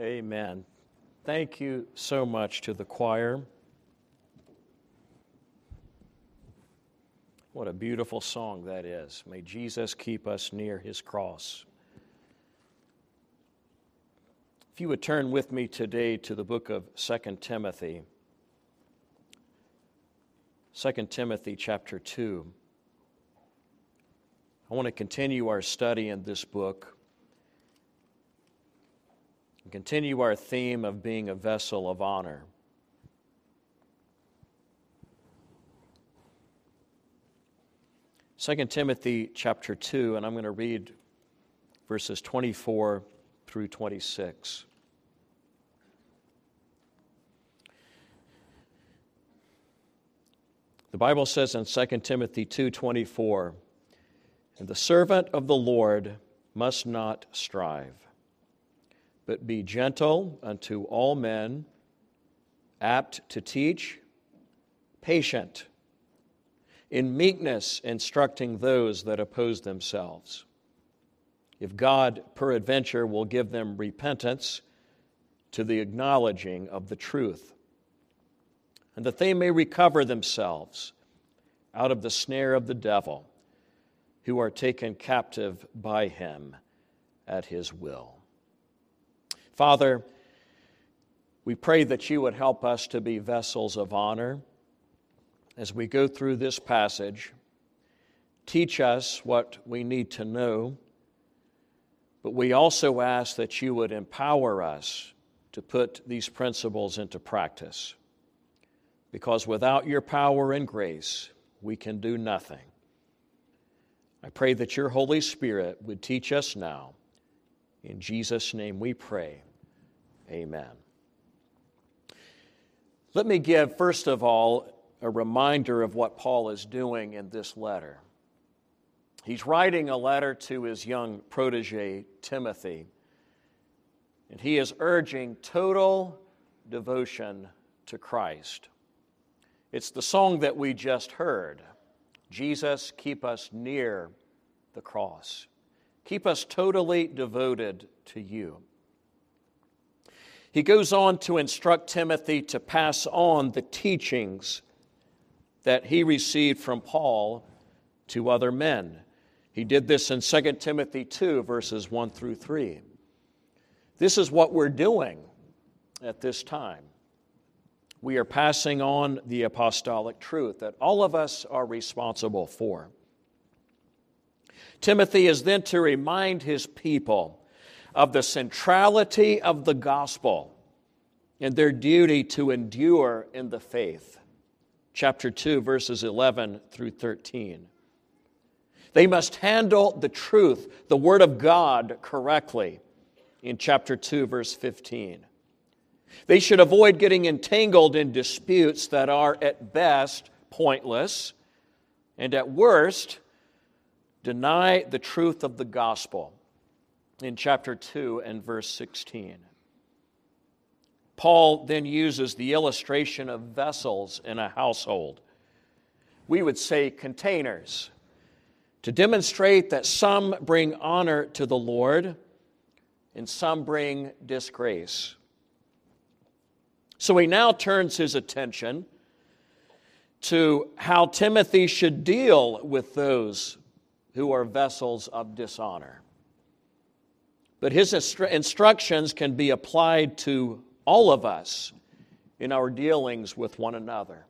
Amen. Thank you so much to the choir. What a beautiful song that is. May Jesus keep us near his cross. If you would turn with me today to the book of 2 Timothy, 2 Timothy chapter 2. I want to continue our study in this book continue our theme of being a vessel of honor. Second Timothy chapter 2, and I'm going to read verses 24 through 26. The Bible says in 2 Timothy 2:24, "And the servant of the Lord must not strive, but be gentle unto all men, apt to teach, patient, in meekness instructing those that oppose themselves. If God peradventure will give them repentance to the acknowledging of the truth, and that they may recover themselves out of the snare of the devil, who are taken captive by him at his will. Father, we pray that you would help us to be vessels of honor as we go through this passage. Teach us what we need to know, but we also ask that you would empower us to put these principles into practice. Because without your power and grace, we can do nothing. I pray that your Holy Spirit would teach us now. In Jesus' name we pray. Amen. Let me give, first of all, a reminder of what Paul is doing in this letter. He's writing a letter to his young protege, Timothy, and he is urging total devotion to Christ. It's the song that we just heard Jesus, keep us near the cross. Keep us totally devoted to you. He goes on to instruct Timothy to pass on the teachings that he received from Paul to other men. He did this in 2 Timothy 2, verses 1 through 3. This is what we're doing at this time. We are passing on the apostolic truth that all of us are responsible for. Timothy is then to remind his people of the centrality of the gospel and their duty to endure in the faith. Chapter 2, verses 11 through 13. They must handle the truth, the Word of God, correctly in chapter 2, verse 15. They should avoid getting entangled in disputes that are at best pointless and at worst deny the truth of the gospel in chapter 2 and verse 16. Paul then uses the illustration of vessels in a household. We would say containers to demonstrate that some bring honor to the Lord and some bring disgrace. So he now turns his attention to how Timothy should deal with those who are vessels of dishonor. But his instru- instructions can be applied to all of us in our dealings with one another.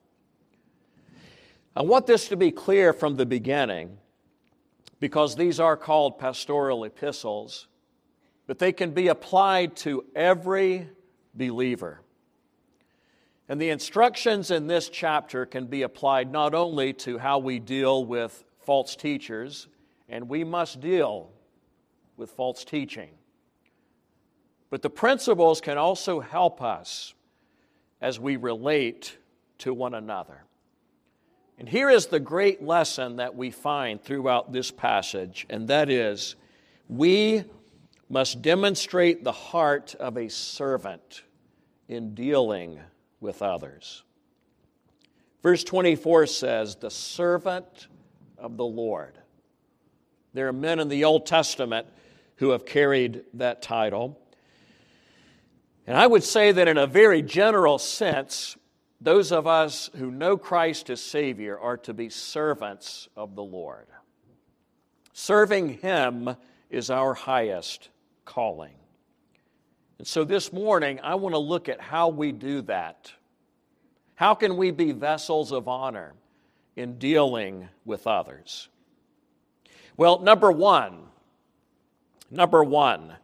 I want this to be clear from the beginning because these are called pastoral epistles, but they can be applied to every believer. And the instructions in this chapter can be applied not only to how we deal with false teachers, and we must deal with false teaching. But the principles can also help us as we relate to one another. And here is the great lesson that we find throughout this passage, and that is we must demonstrate the heart of a servant in dealing with others. Verse 24 says, The servant of the Lord. There are men in the Old Testament who have carried that title. And I would say that in a very general sense, those of us who know Christ as Savior are to be servants of the Lord. Serving Him is our highest calling. And so this morning, I want to look at how we do that. How can we be vessels of honor in dealing with others? Well, number one, number one,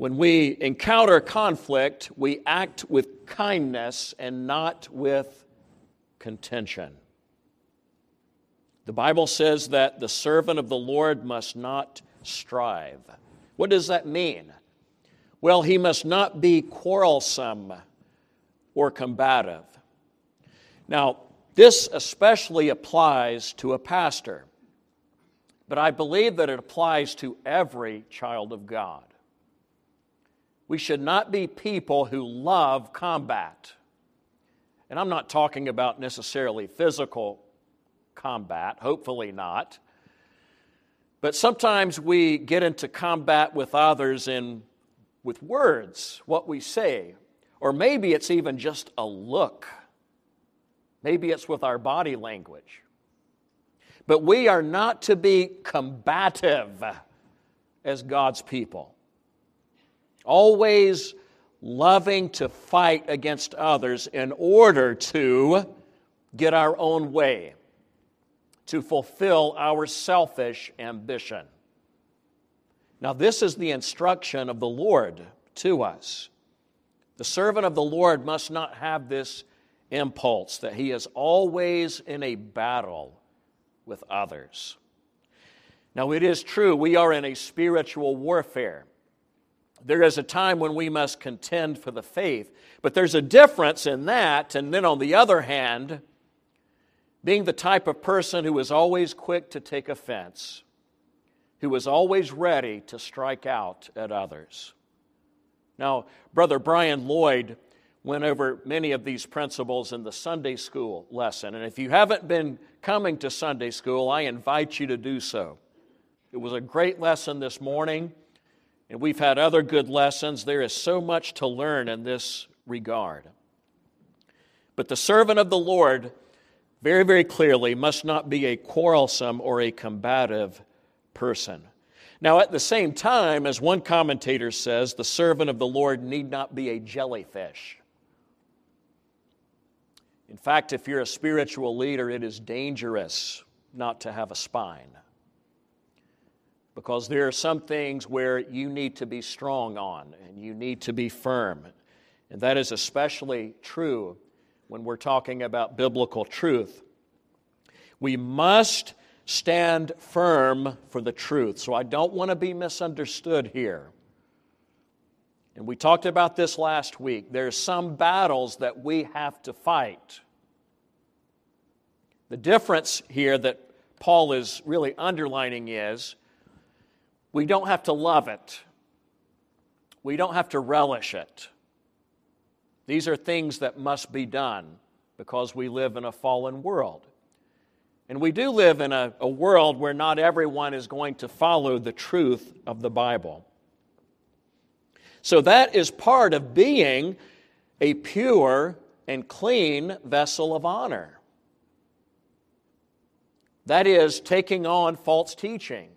when we encounter conflict, we act with kindness and not with contention. The Bible says that the servant of the Lord must not strive. What does that mean? Well, he must not be quarrelsome or combative. Now, this especially applies to a pastor, but I believe that it applies to every child of God. We should not be people who love combat. And I'm not talking about necessarily physical combat, hopefully not. But sometimes we get into combat with others in with words, what we say, or maybe it's even just a look. Maybe it's with our body language. But we are not to be combative as God's people always loving to fight against others in order to get our own way, to fulfill our selfish ambition. Now, this is the instruction of the Lord to us. The servant of the Lord must not have this impulse that he is always in a battle with others. Now, it is true, we are in a spiritual warfare. There is a time when we must contend for the faith, but there's a difference in that. And then on the other hand, being the type of person who is always quick to take offense, who is always ready to strike out at others. Now, Brother Brian Lloyd went over many of these principles in the Sunday school lesson. And if you haven't been coming to Sunday school, I invite you to do so. It was a great lesson this morning. And we've had other good lessons. There is so much to learn in this regard. But the servant of the Lord, very, very clearly, must not be a quarrelsome or a combative person. Now, at the same time, as one commentator says, the servant of the Lord need not be a jellyfish. In fact, if you're a spiritual leader, it is dangerous not to have a spine because there are some things where you need to be strong on and you need to be firm. And that is especially true when we're talking about biblical truth. We must stand firm for the truth. So I don't want to be misunderstood here. And we talked about this last week. There are some battles that we have to fight. The difference here that Paul is really underlining is we don't have to love it, we don't have to relish it. These are things that must be done because we live in a fallen world. And we do live in a, a, world where not everyone is going to follow the truth of the Bible. So that is part of being a pure and clean vessel of honor. That is taking on false teaching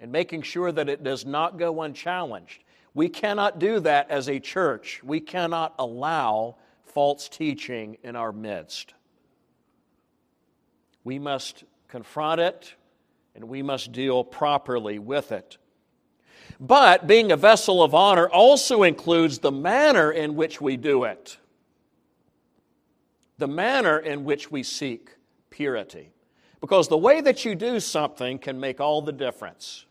and making sure that it does not go unchallenged. We cannot do that as a church. We cannot allow false teaching in our midst. We must confront it and we must deal properly with it. But being a vessel of honor also includes the manner in which we do it, the manner in which we seek purity. Because the way that you do something can make all the difference.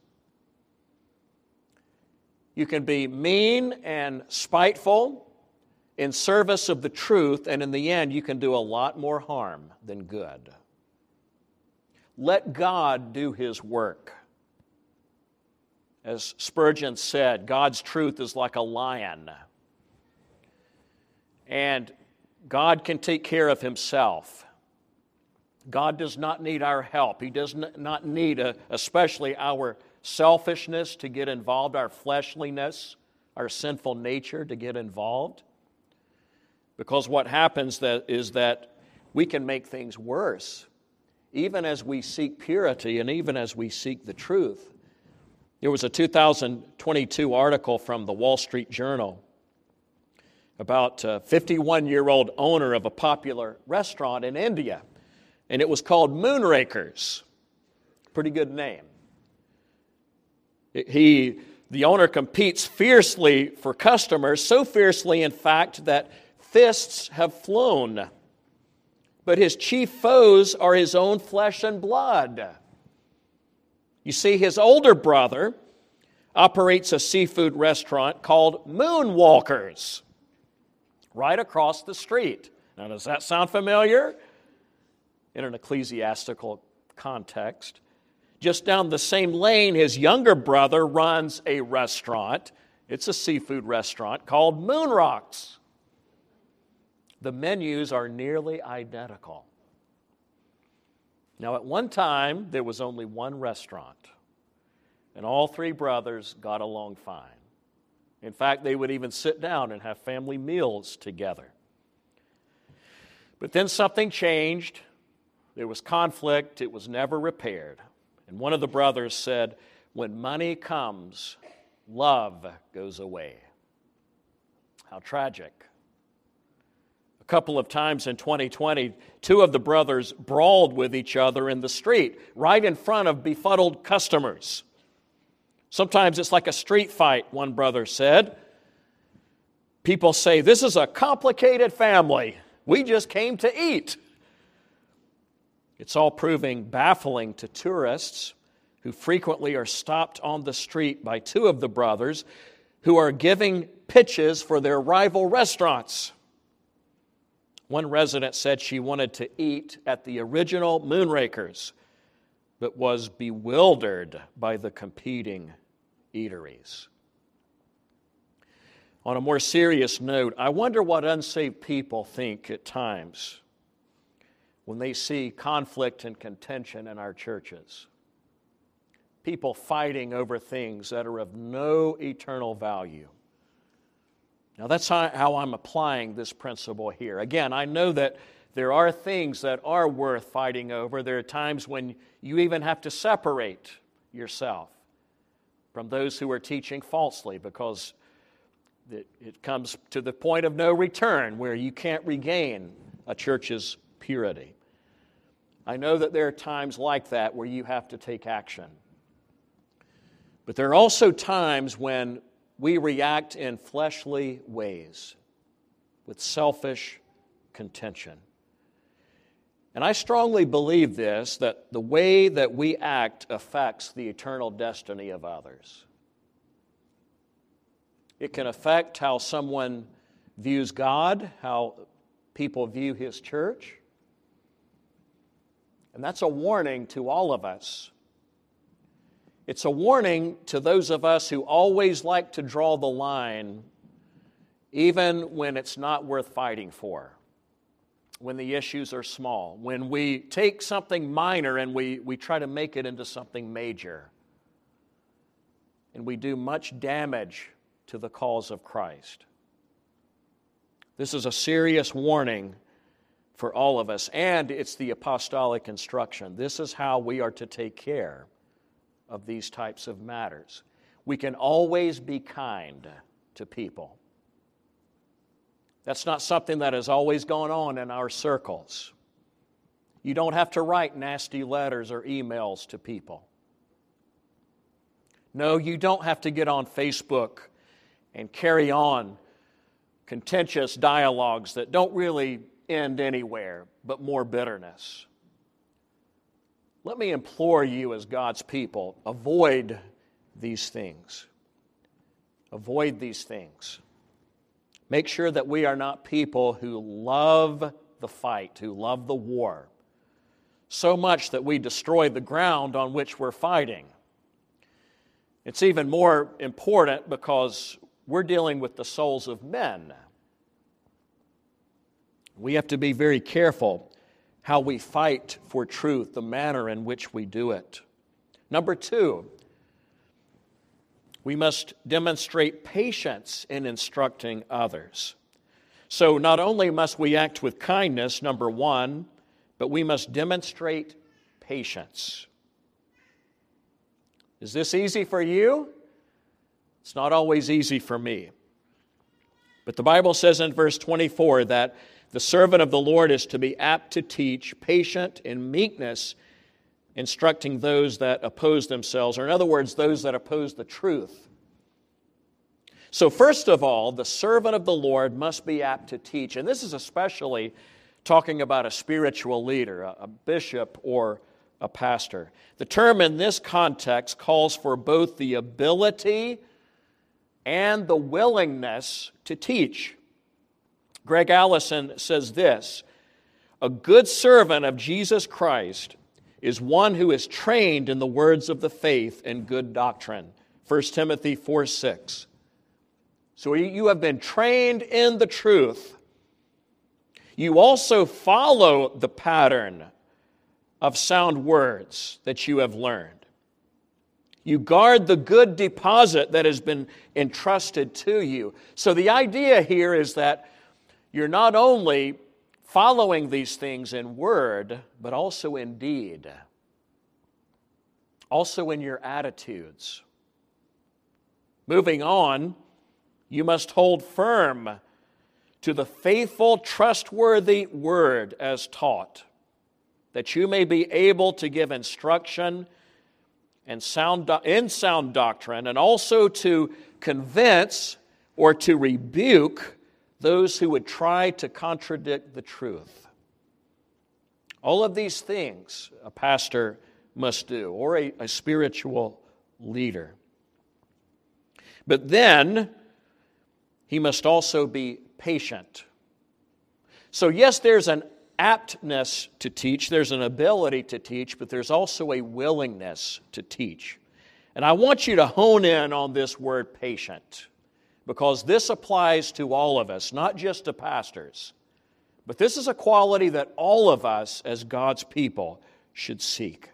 You can be mean and spiteful in service of the truth, and in the end, you can do a lot more harm than good. Let God do His work. As Spurgeon said, God's truth is like a lion. And God can take care of Himself. God does not need our help. He does not need, a, especially our selfishness to get involved, our fleshliness, our sinful nature to get involved. Because what happens that is that we can make things worse, even as we seek purity and even as we seek the truth. There was a 2022 article from the Wall Street Journal about a 51 year old owner of a popular restaurant in India, and it was called Moonrakers. Pretty good name. He, the owner competes fiercely for customers, so fiercely, in fact, that fists have flown. But his chief foes are his own flesh and blood. You see, his older brother operates a seafood restaurant called Moonwalkers right across the street. Now, does that sound familiar? In an ecclesiastical context. Just down the same lane, his younger brother runs a restaurant. It's a seafood restaurant called Moon Rocks. The menus are nearly identical. Now, at one time, there was only one restaurant, and all three brothers got along fine. In fact, they would even sit down and have family meals together. But then something changed. There was conflict, it was never repaired. And one of the brothers said, When money comes, love goes away. How tragic. A couple of times in 2020, two of the brothers brawled with each other in the street, right in front of befuddled customers. Sometimes it's like a street fight, one brother said. People say, This is a complicated family. We just came to eat. It's all proving baffling to tourists who frequently are stopped on the street by two of the brothers who are giving pitches for their rival restaurants. One resident said she wanted to eat at the original Moonrakers, but was bewildered by the competing eateries. On a more serious note, I wonder what unsaved people think at times when they see conflict and contention in our churches. People fighting over things that are of no eternal value. Now, that's how, I'm applying this principle here. Again, I know that there are things that are worth fighting over. There are times when you even have to separate yourself from those who are teaching falsely because it comes to the point of no return where you can't regain a church's purity. I know that there are times like that where you have to take action. But there are also times when we react in fleshly ways with selfish contention. And I strongly believe this that the way that we act affects the eternal destiny of others. It can affect how someone views God, how people view His church. And that's a warning to all of us. It's a warning to those of us who always like to draw the line, even when it's not worth fighting for, when the issues are small, when we take something minor and we, we try to make it into something major. And we do much damage to the cause of Christ. This is a serious warning for all of us, and it's the apostolic instruction. This is how we are to take care of these types of matters. We can always be kind to people. That's not something that is always going on in our circles. You don't have to write nasty letters or emails to people. No, you don't have to get on Facebook and carry on contentious dialogues that don't really end anywhere but more bitterness. Let me implore you, as God's people, avoid these things. Avoid these things. Make sure that we are not people who love the fight, who love the war, so much that we destroy the ground on which we're fighting. It's even more important because we're dealing with the souls of men. We have to be very careful how we fight for truth, the manner in which we do it. Number two, We must demonstrate patience in instructing others. So, not only must we act with kindness, number one, but we must demonstrate patience. Is this easy for you? It's not always easy for me. But the Bible says in verse 24 that the servant of the Lord is to be apt to teach, patient in meekness, instructing those that oppose themselves, or in other words, those that oppose the truth. So, first of all, the servant of the Lord must be apt to teach. And this is especially talking about a spiritual leader, a, bishop, or a pastor. The term in this context calls for both the ability and the willingness to teach. Gregg Allison says this A good servant of Jesus Christ is one who is trained in the words of the faith and good doctrine. 1 Timothy 4 6. So you have been trained in the truth. You also follow the pattern of sound words that you have learned. You guard the good deposit that has been entrusted to you. So the idea here is that you're not only following these things in word, but also in deed, also in your attitudes. Moving on, you must hold firm to the faithful, trustworthy word as taught, that you may be able to give instruction and sound, in sound doctrine, and also to convince or to rebuke those who would try to contradict the truth. All of these things a pastor must do, or a, a spiritual leader. But then he must also be patient. So, yes, there's an aptness to teach, there's an ability to teach, but there's also a willingness to teach. And I want you to hone in on this word patient because this applies to all of us, not just to pastors. But this is a quality that all of us as God's people should seek.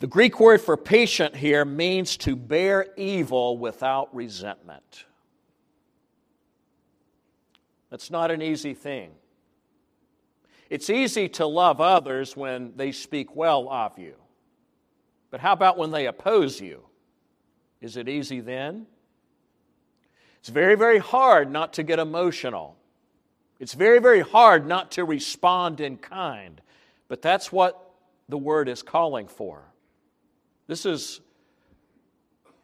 The Greek word for patient here means to bear evil without resentment. That's not an easy thing. It's easy to love others when they speak well of you. But how about when they oppose you? Is it easy then? It's very, very hard not to get emotional. It's very, very hard not to respond in kind. But that's what the word is calling for. This is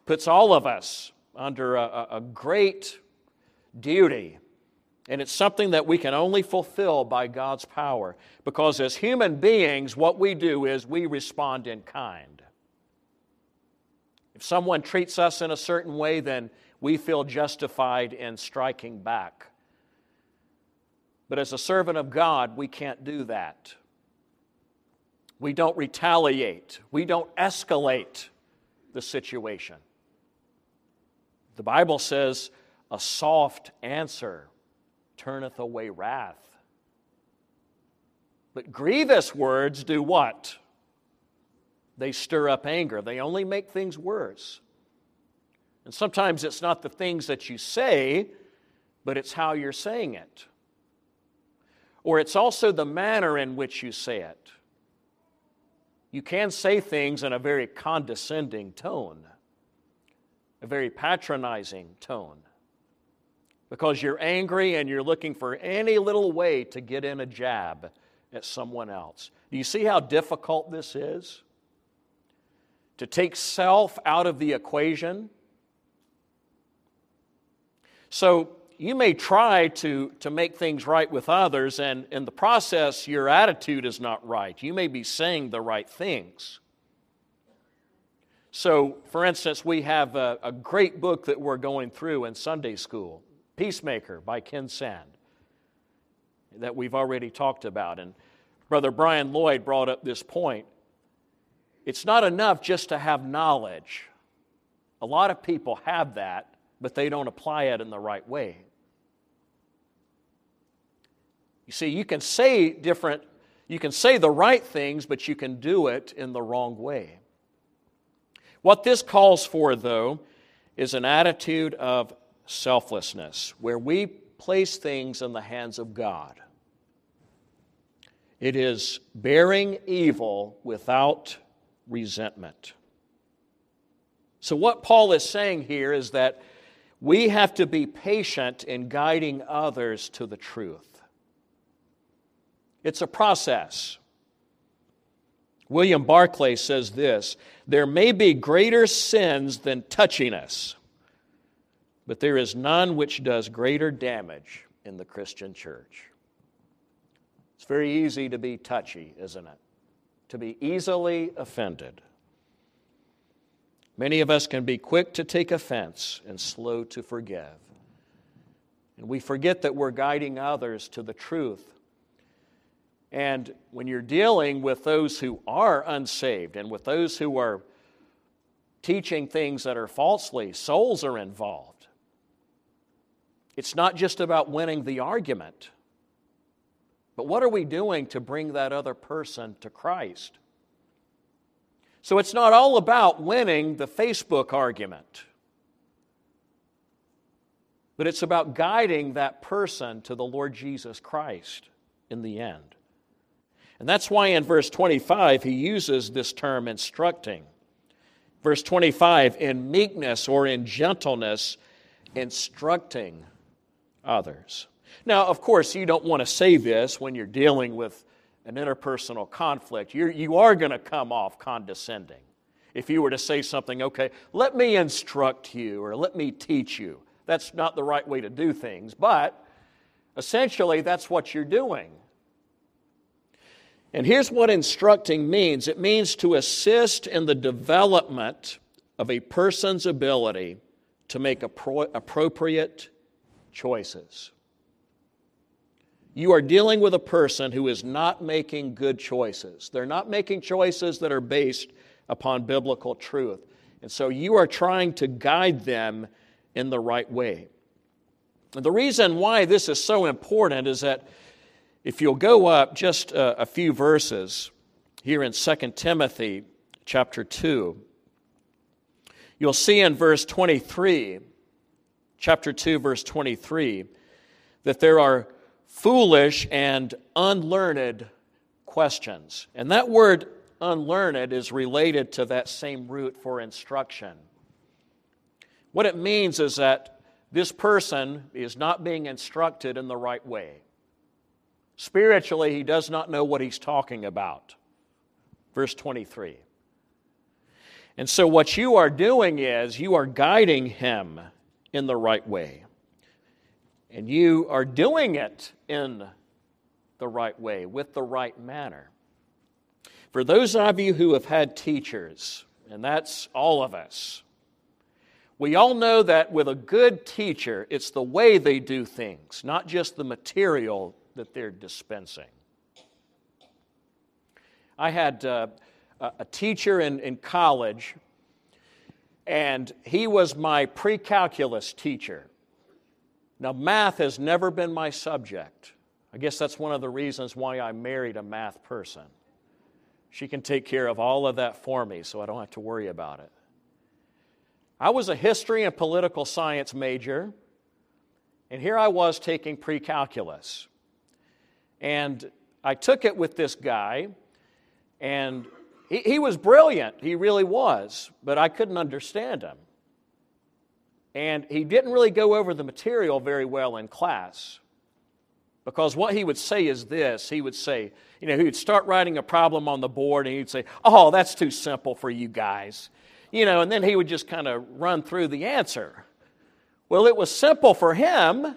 puts all of us under a, a great duty. And it's something that we can only fulfill by God's power. Because as human beings, what we do is we respond in kind. If someone treats us in a certain way, then we feel justified in striking back. But as a servant of God, we can't do that. We don't retaliate, we don't escalate the situation. The Bible says, a soft answer turneth away wrath. But grievous words do what? They stir up anger. They only make things worse. And sometimes it's not the things that you say, but it's how you're saying it. Or it's also the manner in which you say it. You can say things in a very condescending tone, a very patronizing tone, because you're angry and you're looking for any little way to get in a jab at someone else. Do you see how difficult this is? To take self out of the equation so you may try to, to make things right with others, and in the process, your attitude is not right. You may be saying the right things. So, for instance, we have a, a great book that we're going through in Sunday school Peacemaker by Ken Sande, that we've already talked about. And Brother Brian Lloyd brought up this point. It's not enough just to have knowledge. A lot of people have that, but they don't apply it in the right way. You see, you can say different, you can say the right things, but you can do it in the wrong way. What this calls for, though, is an attitude of selflessness, where we place things in the hands of God. It is bearing evil without resentment. So, what Paul is saying here is that we have to be patient in guiding others to the truth. It's a process. William Barclay says this There may be greater sins than touchiness, but there is none which does greater damage in the Christian church. It's very easy to be touchy, isn't it? To be easily offended. Many of us can be quick to take offense and slow to forgive. And we forget that we're guiding others to the truth. And when you're dealing with those who are unsaved and with those who are teaching things that are falsely, souls are involved. It's not just about winning the argument, but what are we doing to bring that other person to Christ? So it's not all about winning the Facebook argument, but it's about guiding that person to the Lord Jesus Christ in the end. And that's why in verse 25 he uses this term instructing. Verse 25, in meekness or in gentleness, instructing others. Now, of course, you don't want to say this when you're dealing with an interpersonal conflict, you're, you are going to come off condescending. If you were to say something, okay, let me instruct you or let me teach you, that's not the right way to do things, but essentially that's what you're doing. And here's what instructing means it means to assist in the development of a person's ability to make appro- appropriate choices you are dealing with a person who is not making good choices. They're not making choices that are based upon biblical truth. And so you are trying to guide them in the right way. And the reason why this is so important is that if you'll go up just a, a few verses here in 2 Timothy chapter 2, you'll see in verse 23, chapter 2, verse 23, that there are foolish and unlearned questions. And that word unlearned is related to that same root for instruction. What it means is that this person is not being instructed in the right way. Spiritually, he does not know what he's talking about. Verse 23. And so, what you are doing is you are guiding him in the right way and you are doing it in the right way, with the right manner. For those of you who have had teachers, and that's all of us, we all know that with a good teacher, it's the way they do things, not just the material that they're dispensing. I had uh, a teacher in, in college, and he was my pre calculus teacher. Now, math has never been my subject. I guess that's one of the reasons why I married a math person. She can take care of all of that for me, so I don't have to worry about it. I was a history and political science major, and here I was taking pre calculus. And I took it with this guy, and he, he was brilliant. He really was, but I couldn't understand him. And he didn't really go over the material very well in class. Because what he would say is this he would say, you know, he would start writing a problem on the board and he'd say, oh, that's too simple for you guys. You know, and then he would just kind of run through the answer. Well, it was simple for him,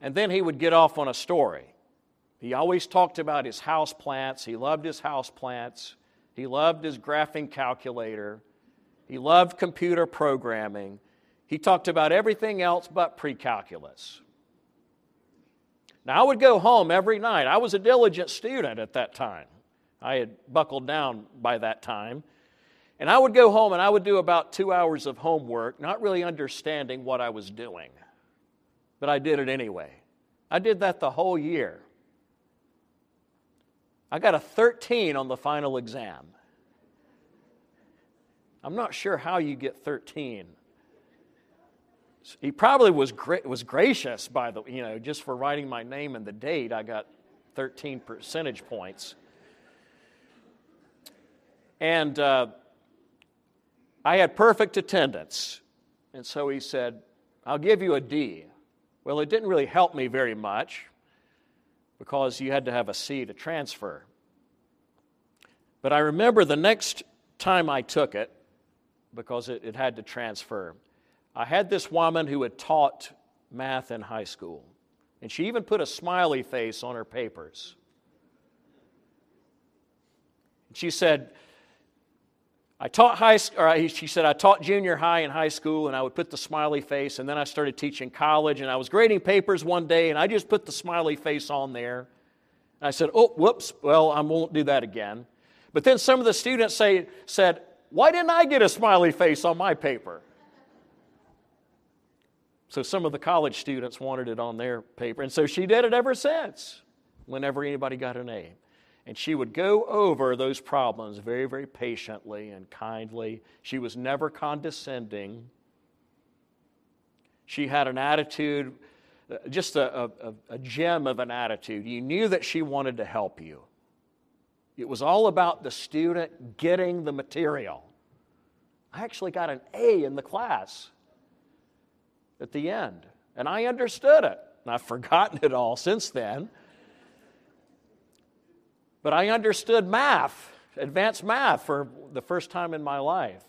and then he would get off on a story. He always talked about his house plants. He loved his house plants. He loved his graphing calculator. He loved computer programming. He talked about everything else but pre calculus. Now, I would go home every night. I was a diligent student at that time. I had buckled down by that time. And I would go home and I would do about two hours of homework, not really understanding what I was doing. But I did it anyway. I did that the whole year. I got a 13 on the final exam. I'm not sure how you get 13. He probably was, gra- was gracious by the, you know, just for writing my name and the date, I got 13 percentage points. And uh, I had perfect attendance. And so he said, I'll give you a D. Well, it didn't really help me very much because you had to have a C to transfer. But I remember the next time I took it, because it, it had to transfer, I had this woman who had taught math in high school, and she even put a smiley face on her papers. She said, I taught high or she said I taught junior high and high school and I would put the smiley face and then I started teaching college and I was grading papers one day and I just put the smiley face on there. And I said, "Oh, whoops, well, I won't do that again." But then some of the students say, said, "Why didn't I get a smiley face on my paper?" So some of the college students wanted it on their paper and so she did it ever since whenever anybody got A. And she would go over those problems very, very patiently and kindly. She was never condescending. She had an attitude, uh, just a, a, a, gem of an attitude. You knew that she wanted to help you. It was all about the student getting the material. I actually got an A in the class at the end, and I understood it. And I've forgotten it all since then. But I understood math, advanced math, for the first time in my life.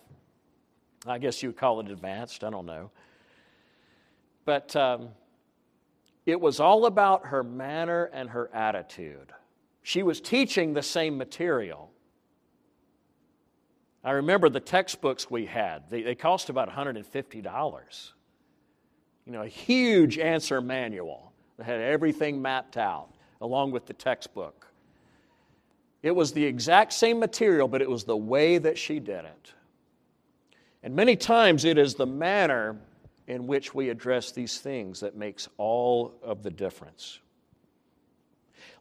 I guess you would call it advanced, I don't know. But um, it was all about her manner and her attitude. She was teaching the same material. I remember the textbooks we had, they, they cost about $150. You know, a huge answer manual that had everything mapped out along with the textbook. It was the exact same material, but it was the way that she did it. And many times it is the manner in which we address these things that makes all of the difference.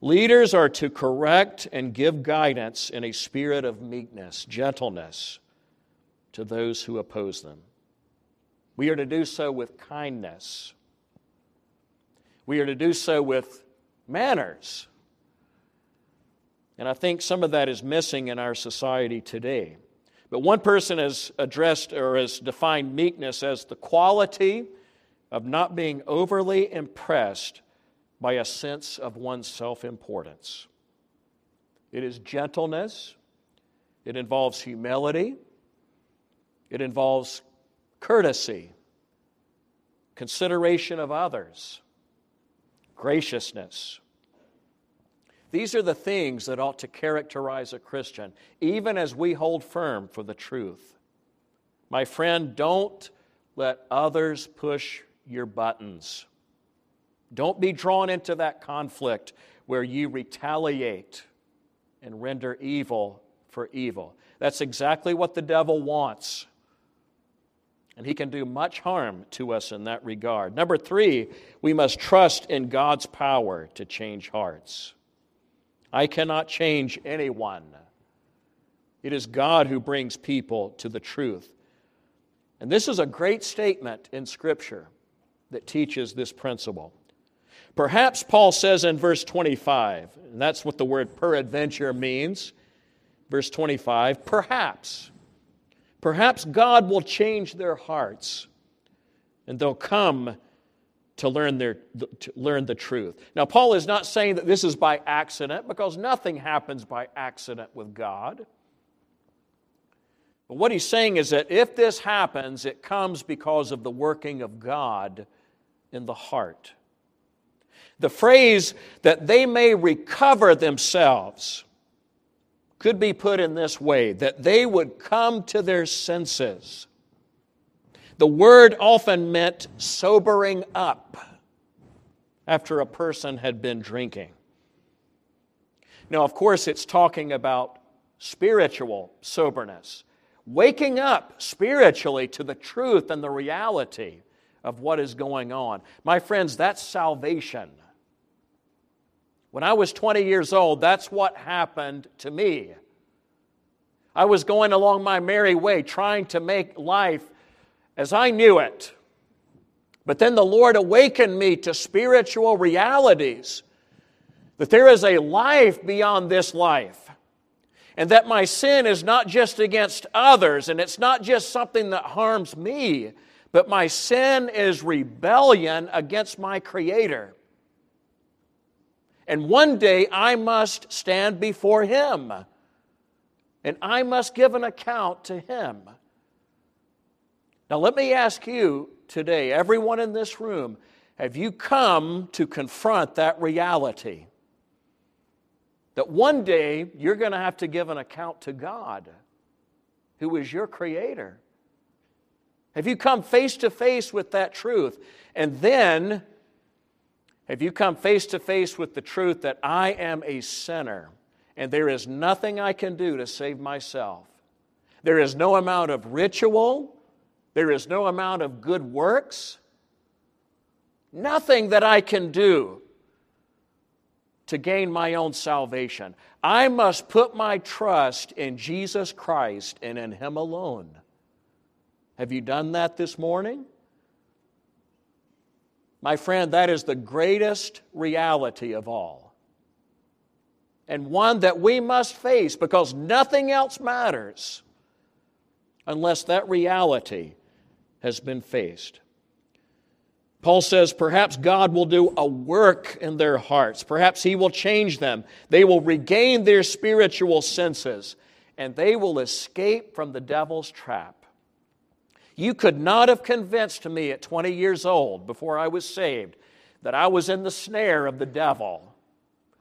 Leaders are to correct and give guidance in a spirit of meekness, gentleness to those who oppose them. We are to do so with kindness. We are to do so with manners. And I think some of that is missing in our society today. But one person has addressed or has defined meekness as the quality of not being overly impressed by a sense of one's self importance. It is gentleness, it involves humility, it involves courtesy, consideration of others, graciousness. These are the things that ought to characterize a Christian, even as we hold firm for the truth. My friend, don't let others push your buttons. Don't be drawn into that conflict where you retaliate and render evil for evil. That's exactly what the devil wants. And he can do much harm to us in that regard. Number three, we must trust in God's power to change hearts. I cannot change anyone. It is God who brings people to the truth. And this is a great statement in Scripture that teaches this principle. Perhaps Paul says in verse 25, and that's what the word peradventure means. Verse 25, perhaps. Perhaps God will change their hearts and they'll come to learn, their, to learn the truth. Now, Paul is not saying that this is by accident because nothing happens by accident with God. But what he's saying is that if this happens, it comes because of the working of God in the heart. The phrase that they may recover themselves could be put in this way that they would come to their senses the word often meant sobering up after a person had been drinking. Now, of course, it's talking about spiritual soberness, waking up spiritually to the truth and the reality of what is going on. My friends, that's salvation. When I was 20 years old, that's what happened to me. I was going along my merry way, trying to make life as I knew it. But then the Lord awakened me to spiritual realities that there is a life beyond this life. And that my sin is not just against others, and it's not just something that harms me, but my sin is rebellion against my Creator. And one day I must stand before Him, and I must give an account to Him. Now, let me ask you today, everyone in this room, have you come to confront that reality? That one day you're going to have to give an account to God, who is your Creator. Have you come face to face with that truth? And then, have you come face to face with the truth that I am a sinner and there is nothing I can do to save myself? There is no amount of ritual, there is no amount of good works, nothing that I can do to gain my own salvation. I must put my trust in Jesus Christ and in Him alone. Have you done that this morning? My friend, that is the greatest reality of all. And one that we must face because nothing else matters unless that reality has been faced. Paul says, perhaps God will do a work in their hearts. Perhaps He will change them. They will regain their spiritual senses, and they will escape from the devil's trap. You could not have convinced me at 20 years old, before I was saved, that I was in the snare of the devil.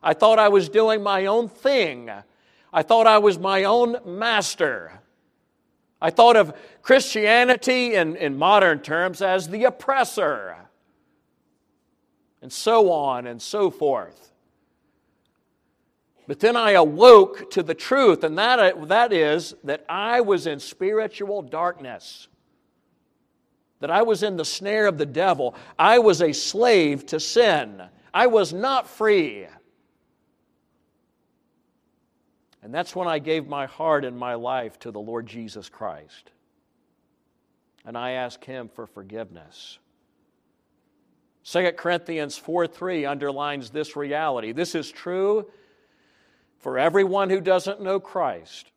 I thought I was doing my own thing. I thought I was my own master. I thought of Christianity in, in modern terms as the oppressor, and so on and so forth. But then I awoke to the truth, and that, that is that I was in spiritual darkness that I was in the snare of the devil. I was a slave to sin. I was not free. And that's when I gave my heart and my life to the Lord Jesus Christ. And I asked Him for forgiveness. 2 Corinthians 4 3 underlines this reality. This is true for everyone who doesn't know Christ.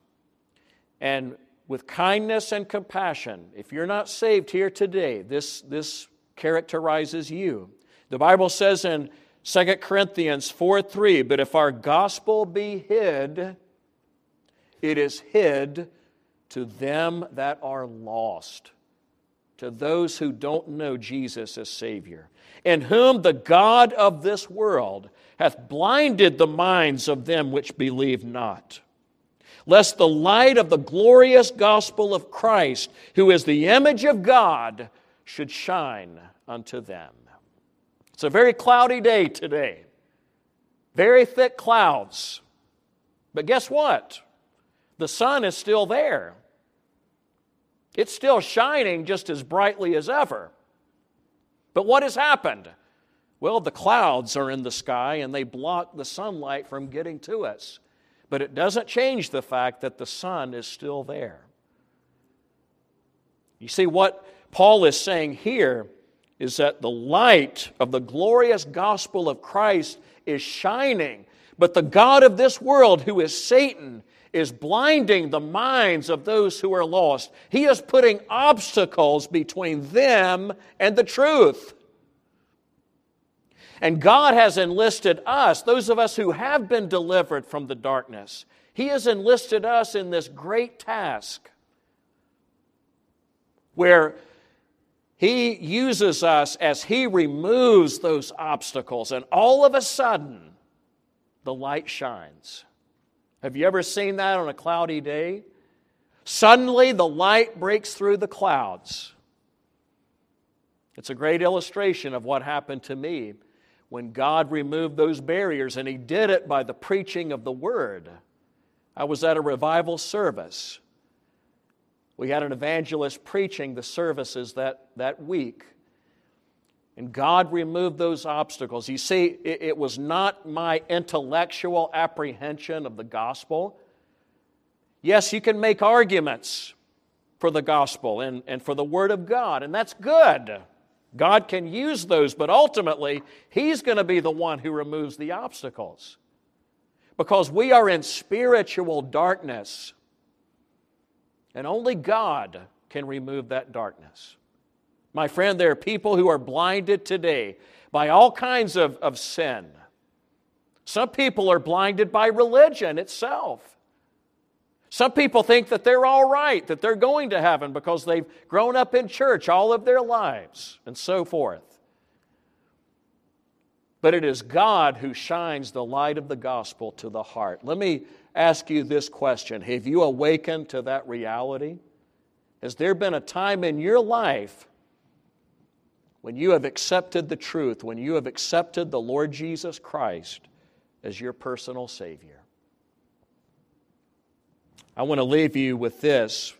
And with kindness and compassion. If you're not saved here today, this, this characterizes you. The Bible says in 2 Corinthians 4 3, but if our gospel be hid, it is hid to them that are lost, to those who don't know Jesus as Savior, in whom the God of this world hath blinded the minds of them which believe not lest the light of the glorious gospel of Christ, who is the image of God, should shine unto them. It's a very cloudy day today, very thick clouds. But guess what? The sun is still there. It's still shining just as brightly as ever. But what has happened? Well, the clouds are in the sky and they block the sunlight from getting to us but it doesn't change the fact that the sun is still there. You see, what Paul is saying here is that the light of the glorious gospel of Christ is shining, but the God of this world, who is Satan, is blinding the minds of those who are lost. He is putting obstacles between them and the truth. And God has enlisted us, those of us who have been delivered from the darkness, He has enlisted us in this great task where He uses us as He removes those obstacles, and all of a sudden, the light shines. Have you ever seen that on a cloudy day? Suddenly, the light breaks through the clouds. It's a great illustration of what happened to me when God removed those barriers, and He did it by the preaching of the Word. I was at a revival service. We had an evangelist preaching the services that, that week. And God removed those obstacles. You see, it, it was not my intellectual apprehension of the gospel. Yes, you can make arguments for the gospel and, and for the Word of God, and that's good. God can use those, but ultimately, He's going to be the one who removes the obstacles. Because we are in spiritual darkness, and only God can remove that darkness. My friend, there are people who are blinded today by all kinds of, of sin. Some people are blinded by religion itself. Some people think that they're all right, that they're going to heaven because they've grown up in church all of their lives, and so forth. But it is God who shines the light of the gospel to the heart. Let me ask you this question Have you awakened to that reality? Has there been a time in your life when you have accepted the truth, when you have accepted the Lord Jesus Christ as your personal Savior? I want to leave you with this.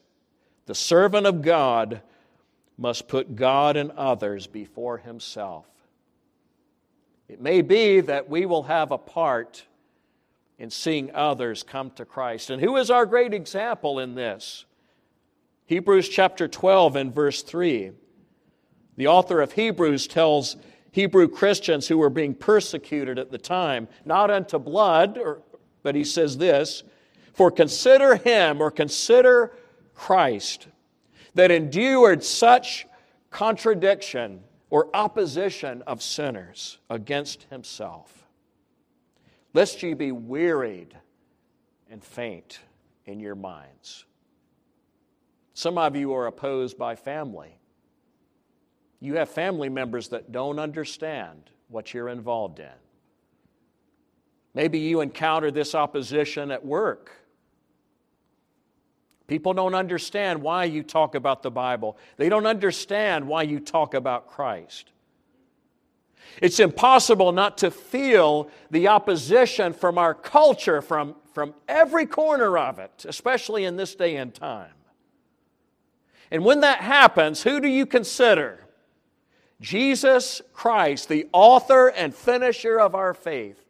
The servant of God must put God and others before himself. It may be that we will have a part in seeing others come to Christ. And who is our great example in this? Hebrews chapter 12 and verse 3. The author of Hebrews tells Hebrew Christians who were being persecuted at the time, not unto blood, or, but he says this for consider him or consider Christ that endured such contradiction or opposition of sinners against himself. Lest ye be wearied and faint in your minds. Some of you are opposed by family. You have family members that don't understand what you're involved in. Maybe you encounter this opposition at work People don't understand why you talk about the Bible, they don't understand why you talk about Christ. It's impossible not to feel the opposition from our culture, from, from every corner of it, especially in this day and time. And when that happens, who do you consider? Jesus Christ, the author and finisher of our faith,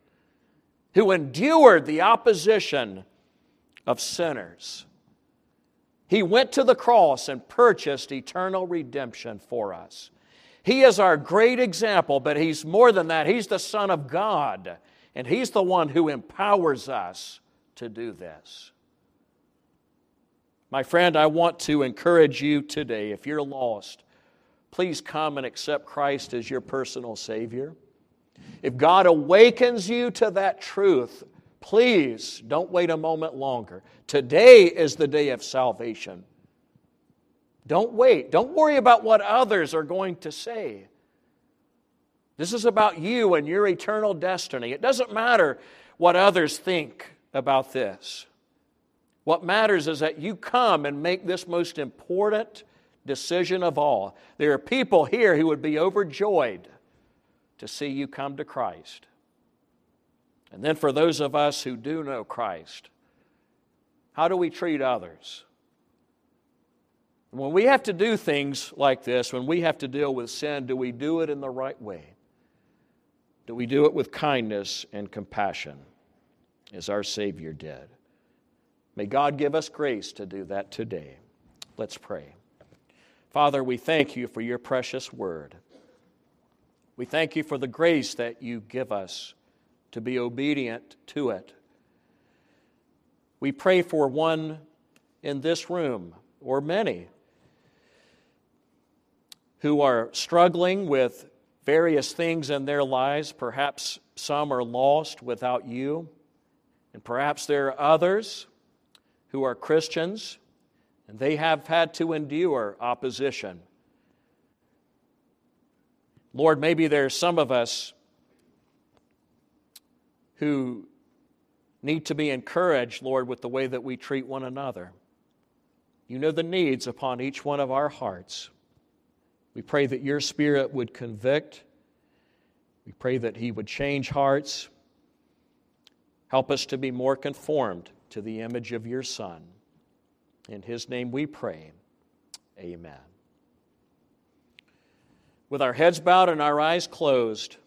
who endured the opposition of sinners. He went to the cross and purchased eternal redemption for us. He is our great example, but He's more than that. He's the Son of God, and He's the one who empowers us to do this. My friend, I want to encourage you today if you're lost, please come and accept Christ as your personal Savior. If God awakens you to that truth, Please don't wait a moment longer. Today is the day of salvation. Don't wait. Don't worry about what others are going to say. This is about you and your eternal destiny. It doesn't matter what others think about this. What matters is that you come and make this most important decision of all. There are people here who would be overjoyed to see you come to Christ. And then for those of us who do know Christ, how do we treat others? When we have to do things like this, when we have to deal with sin, do we do it in the right way? Do we do it with kindness and compassion as our Savior did? May God give us grace to do that today. Let's pray. Father, we thank you for your precious word. We thank you for the grace that you give us to be obedient to it. We pray for one in this room, or many, who are struggling with various things in their lives. Perhaps some are lost without you, and perhaps there are others who are Christians and they have had to endure opposition. Lord, maybe there are some of us who need to be encouraged, Lord, with the way that we treat one another. You know the needs upon each one of our hearts. We pray that your Spirit would convict. We pray that He would change hearts. Help us to be more conformed to the image of your Son. In His name we pray. Amen. With our heads bowed and our eyes closed,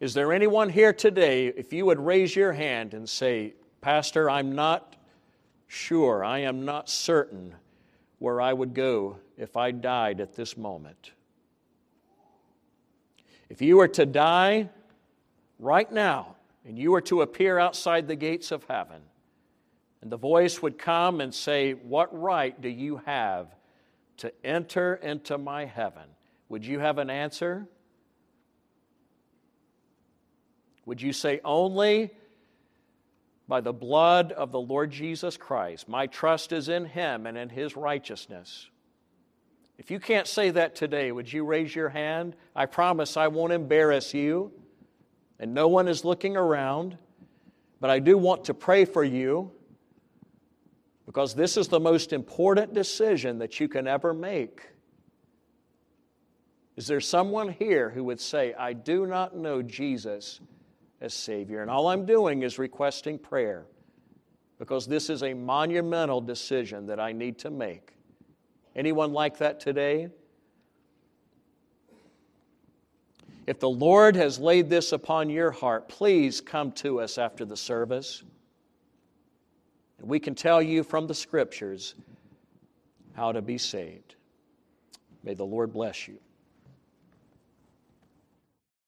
is there anyone here today, if you would raise your hand and say, Pastor, I'm not sure, I am not certain where I would go if I died at this moment. If you were to die right now and you were to appear outside the gates of heaven, and the voice would come and say, What right do you have to enter into my heaven? Would you have an answer? Would you say, Only by the blood of the Lord Jesus Christ? My trust is in him and in his righteousness. If you can't say that today, would you raise your hand? I promise I won't embarrass you, and no one is looking around, but I do want to pray for you because this is the most important decision that you can ever make. Is there someone here who would say, I do not know Jesus as Savior? And all I'm doing is requesting prayer because this is a monumental decision that I need to make. Anyone like that today? If the Lord has laid this upon your heart, please come to us after the service. And we can tell you from the scriptures how to be saved. May the Lord bless you.